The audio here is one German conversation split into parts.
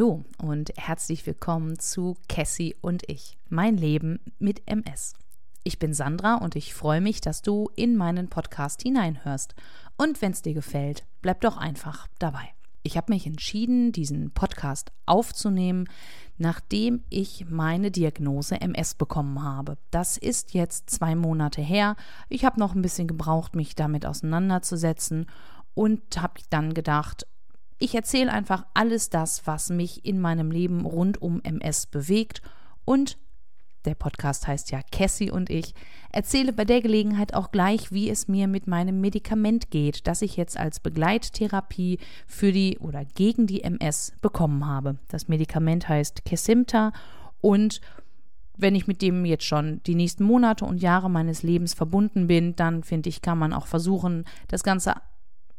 Hallo und herzlich willkommen zu Cassie und ich, mein Leben mit MS. Ich bin Sandra und ich freue mich, dass du in meinen Podcast hineinhörst. Und wenn es dir gefällt, bleib doch einfach dabei. Ich habe mich entschieden, diesen Podcast aufzunehmen, nachdem ich meine Diagnose MS bekommen habe. Das ist jetzt zwei Monate her. Ich habe noch ein bisschen gebraucht, mich damit auseinanderzusetzen und habe dann gedacht, ich erzähle einfach alles das, was mich in meinem Leben rund um MS bewegt. Und der Podcast heißt ja Cassie und ich, erzähle bei der Gelegenheit auch gleich, wie es mir mit meinem Medikament geht, das ich jetzt als Begleittherapie für die oder gegen die MS bekommen habe. Das Medikament heißt Kesimta und wenn ich mit dem jetzt schon die nächsten Monate und Jahre meines Lebens verbunden bin, dann finde ich, kann man auch versuchen, das Ganze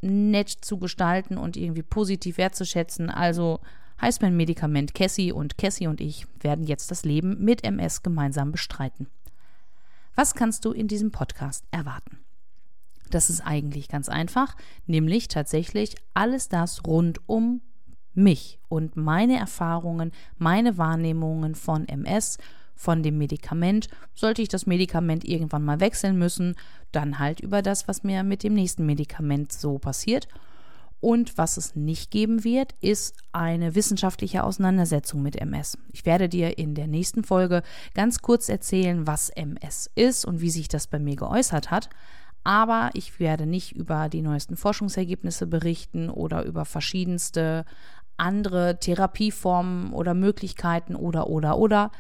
nett zu gestalten und irgendwie positiv wertzuschätzen. Also heißt mein Medikament Cassie und Cassie und ich werden jetzt das Leben mit MS gemeinsam bestreiten. Was kannst du in diesem Podcast erwarten? Das ist eigentlich ganz einfach, nämlich tatsächlich alles das rund um mich und meine Erfahrungen, meine Wahrnehmungen von MS von dem Medikament. Sollte ich das Medikament irgendwann mal wechseln müssen, dann halt über das, was mir mit dem nächsten Medikament so passiert. Und was es nicht geben wird, ist eine wissenschaftliche Auseinandersetzung mit MS. Ich werde dir in der nächsten Folge ganz kurz erzählen, was MS ist und wie sich das bei mir geäußert hat. Aber ich werde nicht über die neuesten Forschungsergebnisse berichten oder über verschiedenste andere Therapieformen oder Möglichkeiten oder oder oder,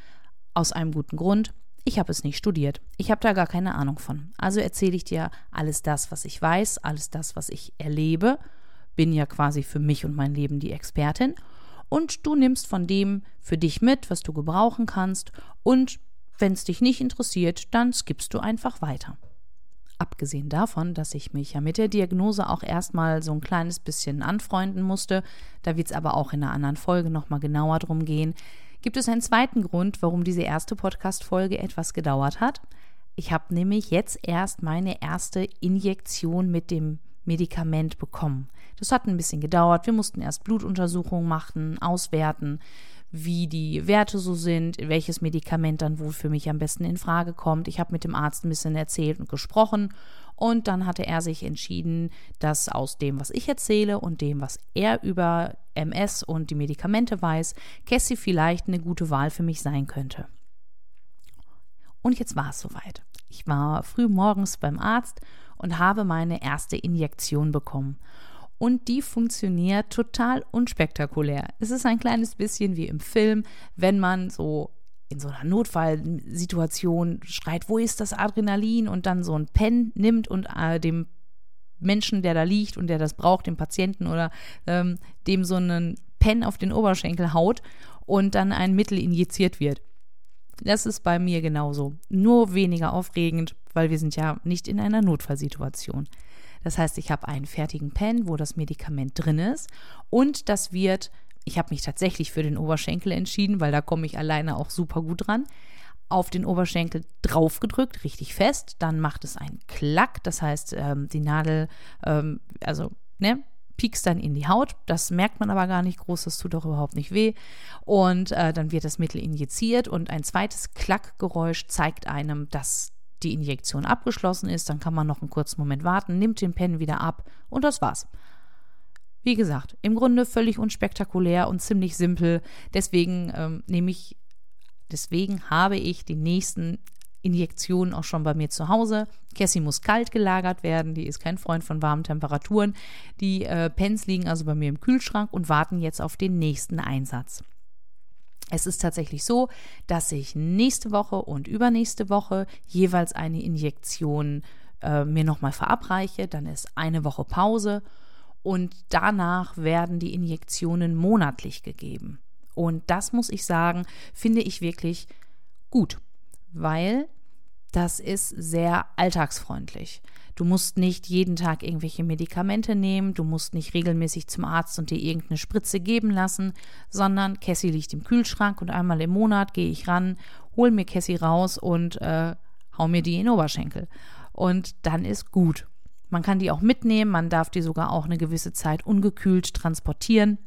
aus einem guten Grund. Ich habe es nicht studiert. Ich habe da gar keine Ahnung von. Also erzähle ich dir alles das, was ich weiß, alles das, was ich erlebe. Bin ja quasi für mich und mein Leben die Expertin. Und du nimmst von dem für dich mit, was du gebrauchen kannst. Und wenn es dich nicht interessiert, dann skippst du einfach weiter. Abgesehen davon, dass ich mich ja mit der Diagnose auch erstmal so ein kleines bisschen anfreunden musste, da wird es aber auch in einer anderen Folge nochmal genauer drum gehen, gibt es einen zweiten Grund, warum diese erste Podcast-Folge etwas gedauert hat. Ich habe nämlich jetzt erst meine erste Injektion mit dem Medikament bekommen. Das hat ein bisschen gedauert. Wir mussten erst Blutuntersuchungen machen, auswerten, wie die Werte so sind, welches Medikament dann wohl für mich am besten in Frage kommt. Ich habe mit dem Arzt ein bisschen erzählt und gesprochen und dann hatte er sich entschieden, dass aus dem, was ich erzähle und dem, was er über MS und die Medikamente weiß, Cassie vielleicht eine gute Wahl für mich sein könnte. Und jetzt war es soweit. Ich war früh morgens beim Arzt und habe meine erste Injektion bekommen. Und die funktioniert total unspektakulär. Es ist ein kleines bisschen wie im Film, wenn man so in so einer Notfallsituation schreit, wo ist das Adrenalin und dann so ein Pen nimmt und äh, dem Menschen, der da liegt und der das braucht, dem Patienten oder ähm, dem so einen Pen auf den Oberschenkel haut und dann ein Mittel injiziert wird. Das ist bei mir genauso. Nur weniger aufregend, weil wir sind ja nicht in einer Notfallsituation. Das heißt, ich habe einen fertigen Pen, wo das Medikament drin ist und das wird ich habe mich tatsächlich für den Oberschenkel entschieden, weil da komme ich alleine auch super gut dran. Auf den Oberschenkel draufgedrückt, richtig fest. Dann macht es einen Klack. Das heißt, ähm, die Nadel, ähm, also, ne, piekst dann in die Haut. Das merkt man aber gar nicht groß, das tut auch überhaupt nicht weh. Und äh, dann wird das Mittel injiziert und ein zweites Klackgeräusch zeigt einem, dass die Injektion abgeschlossen ist. Dann kann man noch einen kurzen Moment warten, nimmt den Pen wieder ab und das war's. Wie gesagt, im Grunde völlig unspektakulär und ziemlich simpel. Deswegen ähm, nehme ich, deswegen habe ich die nächsten Injektionen auch schon bei mir zu Hause. Cassie muss kalt gelagert werden, die ist kein Freund von warmen Temperaturen. Die äh, Pens liegen also bei mir im Kühlschrank und warten jetzt auf den nächsten Einsatz. Es ist tatsächlich so, dass ich nächste Woche und übernächste Woche jeweils eine Injektion äh, mir nochmal verabreiche. Dann ist eine Woche Pause und danach werden die Injektionen monatlich gegeben. Und das muss ich sagen, finde ich wirklich gut, weil das ist sehr alltagsfreundlich. Du musst nicht jeden Tag irgendwelche Medikamente nehmen, du musst nicht regelmäßig zum Arzt und dir irgendeine Spritze geben lassen, sondern Cassie liegt im Kühlschrank und einmal im Monat gehe ich ran, hol mir Cassie raus und äh, hau mir die in den Oberschenkel. Und dann ist gut. Man kann die auch mitnehmen, man darf die sogar auch eine gewisse Zeit ungekühlt transportieren.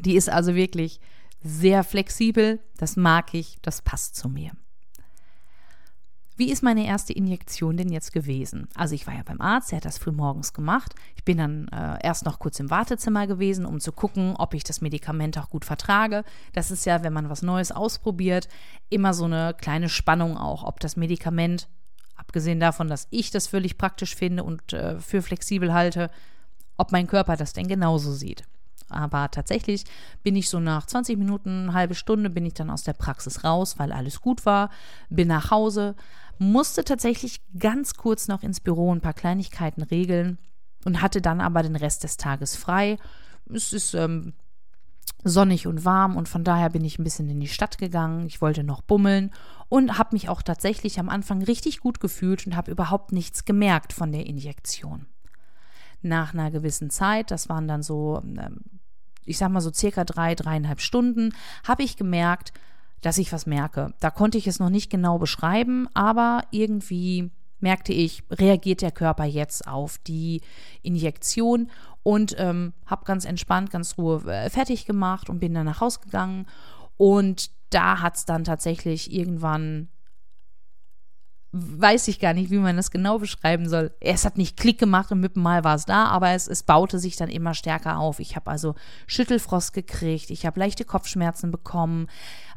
Die ist also wirklich sehr flexibel. Das mag ich, das passt zu mir. Wie ist meine erste Injektion denn jetzt gewesen? Also ich war ja beim Arzt, der hat das früh morgens gemacht. Ich bin dann äh, erst noch kurz im Wartezimmer gewesen, um zu gucken, ob ich das Medikament auch gut vertrage. Das ist ja, wenn man was Neues ausprobiert, immer so eine kleine Spannung auch, ob das Medikament, abgesehen davon, dass ich das völlig praktisch finde und äh, für flexibel halte, ob mein Körper das denn genauso sieht. Aber tatsächlich bin ich so nach 20 Minuten, halbe Stunde, bin ich dann aus der Praxis raus, weil alles gut war, bin nach Hause, musste tatsächlich ganz kurz noch ins Büro ein paar Kleinigkeiten regeln und hatte dann aber den Rest des Tages frei. Es ist ähm, sonnig und warm und von daher bin ich ein bisschen in die Stadt gegangen. Ich wollte noch bummeln und habe mich auch tatsächlich am Anfang richtig gut gefühlt und habe überhaupt nichts gemerkt von der Injektion. Nach einer gewissen Zeit, das waren dann so, ähm, ich sag mal so circa drei, dreieinhalb Stunden, habe ich gemerkt, dass ich was merke. Da konnte ich es noch nicht genau beschreiben, aber irgendwie merkte ich, reagiert der Körper jetzt auf die Injektion und ähm, habe ganz entspannt, ganz Ruhe äh, fertig gemacht und bin dann nach Hause gegangen. Und da hat es dann tatsächlich irgendwann weiß ich gar nicht, wie man das genau beschreiben soll. Es hat nicht Klick gemacht und mit dem Mal war es da, aber es, es baute sich dann immer stärker auf. Ich habe also Schüttelfrost gekriegt, ich habe leichte Kopfschmerzen bekommen,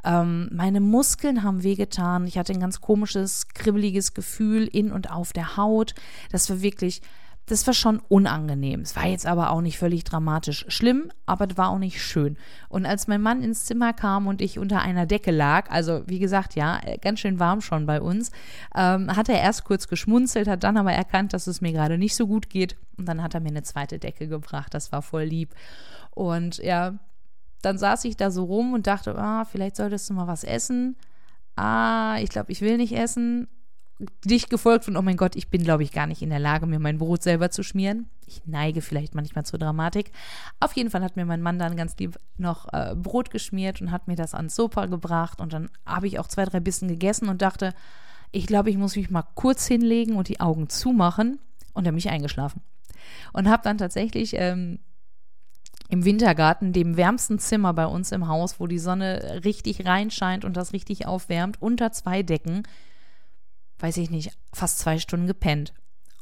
ähm, meine Muskeln haben wehgetan, ich hatte ein ganz komisches, kribbeliges Gefühl in und auf der Haut. Das war wirklich das war schon unangenehm. Es war jetzt aber auch nicht völlig dramatisch schlimm, aber es war auch nicht schön. Und als mein Mann ins Zimmer kam und ich unter einer Decke lag, also wie gesagt, ja, äh, ganz schön warm schon bei uns, ähm, hat er erst kurz geschmunzelt, hat dann aber erkannt, dass es mir gerade nicht so gut geht. Und dann hat er mir eine zweite Decke gebracht. Das war voll lieb. Und ja, dann saß ich da so rum und dachte, ah, vielleicht solltest du mal was essen. Ah, ich glaube, ich will nicht essen dich gefolgt von, oh mein Gott, ich bin, glaube ich, gar nicht in der Lage, mir mein Brot selber zu schmieren. Ich neige vielleicht manchmal zur Dramatik. Auf jeden Fall hat mir mein Mann dann ganz lieb noch äh, Brot geschmiert und hat mir das ans Sofa gebracht. Und dann habe ich auch zwei, drei Bissen gegessen und dachte, ich glaube, ich muss mich mal kurz hinlegen und die Augen zumachen. Und dann bin ich eingeschlafen. Und habe dann tatsächlich ähm, im Wintergarten, dem wärmsten Zimmer bei uns im Haus, wo die Sonne richtig reinscheint und das richtig aufwärmt, unter zwei Decken, weiß ich nicht, fast zwei Stunden gepennt.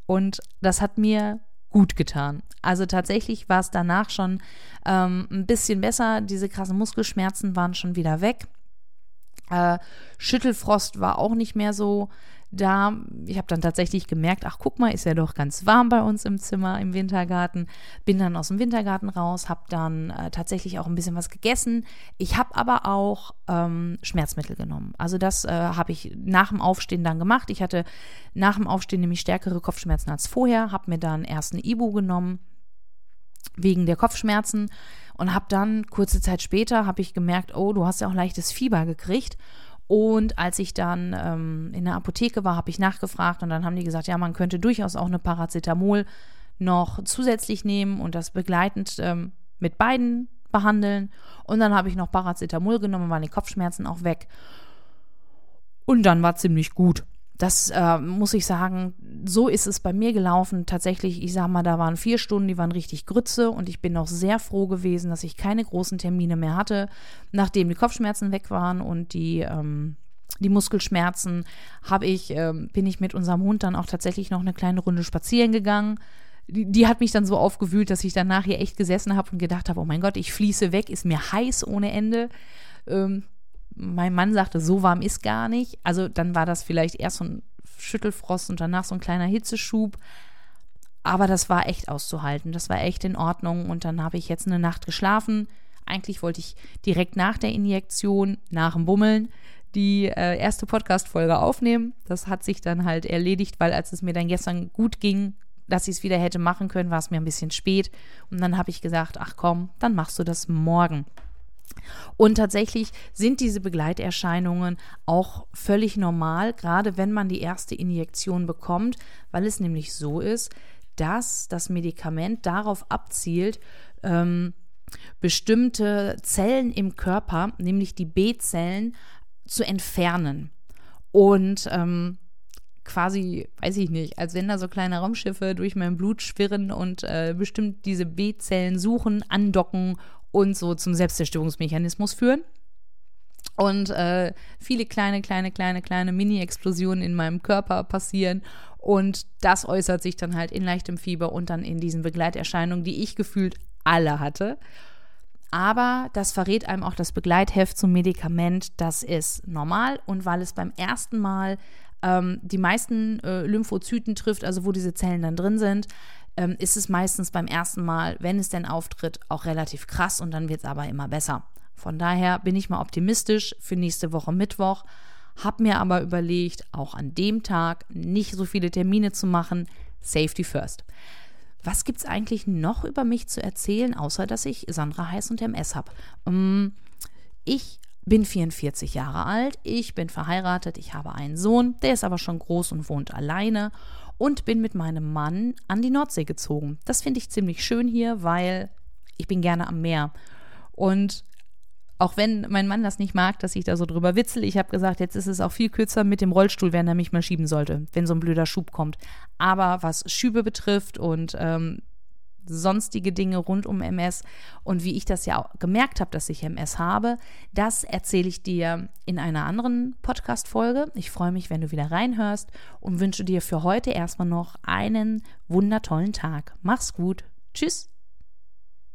Und das hat mir gut getan. Also tatsächlich war es danach schon ähm, ein bisschen besser. Diese krassen Muskelschmerzen waren schon wieder weg. Äh, Schüttelfrost war auch nicht mehr so da, ich habe dann tatsächlich gemerkt, ach guck mal, ist ja doch ganz warm bei uns im Zimmer im Wintergarten. Bin dann aus dem Wintergarten raus, habe dann äh, tatsächlich auch ein bisschen was gegessen. Ich habe aber auch ähm, Schmerzmittel genommen. Also das äh, habe ich nach dem Aufstehen dann gemacht. Ich hatte nach dem Aufstehen nämlich stärkere Kopfschmerzen als vorher, habe mir dann erst ein Ibu genommen wegen der Kopfschmerzen und habe dann kurze Zeit später habe ich gemerkt, oh, du hast ja auch leichtes Fieber gekriegt und als ich dann ähm, in der Apotheke war, habe ich nachgefragt und dann haben die gesagt, ja, man könnte durchaus auch eine Paracetamol noch zusätzlich nehmen und das begleitend ähm, mit beiden behandeln. Und dann habe ich noch Paracetamol genommen, waren die Kopfschmerzen auch weg. Und dann war ziemlich gut. Das äh, muss ich sagen, so ist es bei mir gelaufen. Tatsächlich, ich sag mal, da waren vier Stunden, die waren richtig Grütze und ich bin auch sehr froh gewesen, dass ich keine großen Termine mehr hatte, nachdem die Kopfschmerzen weg waren und die ähm, die Muskelschmerzen habe ich, ähm, bin ich mit unserem Hund dann auch tatsächlich noch eine kleine Runde spazieren gegangen. Die, die hat mich dann so aufgewühlt, dass ich danach hier echt gesessen habe und gedacht habe, oh mein Gott, ich fließe weg, ist mir heiß ohne Ende. Ähm, mein Mann sagte, so warm ist gar nicht. Also dann war das vielleicht erst so ein Schüttelfrost und danach so ein kleiner Hitzeschub. Aber das war echt auszuhalten. Das war echt in Ordnung. Und dann habe ich jetzt eine Nacht geschlafen. Eigentlich wollte ich direkt nach der Injektion, nach dem Bummeln, die äh, erste Podcast-Folge aufnehmen. Das hat sich dann halt erledigt, weil als es mir dann gestern gut ging, dass ich es wieder hätte machen können, war es mir ein bisschen spät. Und dann habe ich gesagt, ach komm, dann machst du das morgen. Und tatsächlich sind diese Begleiterscheinungen auch völlig normal, gerade wenn man die erste Injektion bekommt, weil es nämlich so ist, dass das Medikament darauf abzielt, ähm, bestimmte Zellen im Körper, nämlich die B-Zellen, zu entfernen. Und ähm, quasi, weiß ich nicht, als wenn da so kleine Raumschiffe durch mein Blut schwirren und äh, bestimmt diese B-Zellen suchen, andocken und so zum Selbstzerstörungsmechanismus führen. Und äh, viele kleine, kleine, kleine, kleine Mini-Explosionen in meinem Körper passieren. Und das äußert sich dann halt in leichtem Fieber und dann in diesen Begleiterscheinungen, die ich gefühlt alle hatte. Aber das verrät einem auch das Begleitheft zum Medikament, das ist normal. Und weil es beim ersten Mal ähm, die meisten äh, Lymphozyten trifft, also wo diese Zellen dann drin sind, ähm, ist es meistens beim ersten Mal, wenn es denn auftritt, auch relativ krass und dann wird es aber immer besser. Von daher bin ich mal optimistisch für nächste Woche Mittwoch, habe mir aber überlegt, auch an dem Tag nicht so viele Termine zu machen. Safety first. Was gibt es eigentlich noch über mich zu erzählen, außer dass ich Sandra heiß und MS habe? Ähm, ich bin 44 Jahre alt, ich bin verheiratet, ich habe einen Sohn, der ist aber schon groß und wohnt alleine und bin mit meinem Mann an die Nordsee gezogen. Das finde ich ziemlich schön hier, weil ich bin gerne am Meer. Und auch wenn mein Mann das nicht mag, dass ich da so drüber witzel, ich habe gesagt, jetzt ist es auch viel kürzer mit dem Rollstuhl, wenn er mich mal schieben sollte, wenn so ein blöder Schub kommt. Aber was Schübe betrifft und ähm, sonstige Dinge rund um MS und wie ich das ja auch gemerkt habe, dass ich MS habe, das erzähle ich dir in einer anderen Podcast-Folge. Ich freue mich, wenn du wieder reinhörst und wünsche dir für heute erstmal noch einen wundertollen Tag. Mach's gut. Tschüss.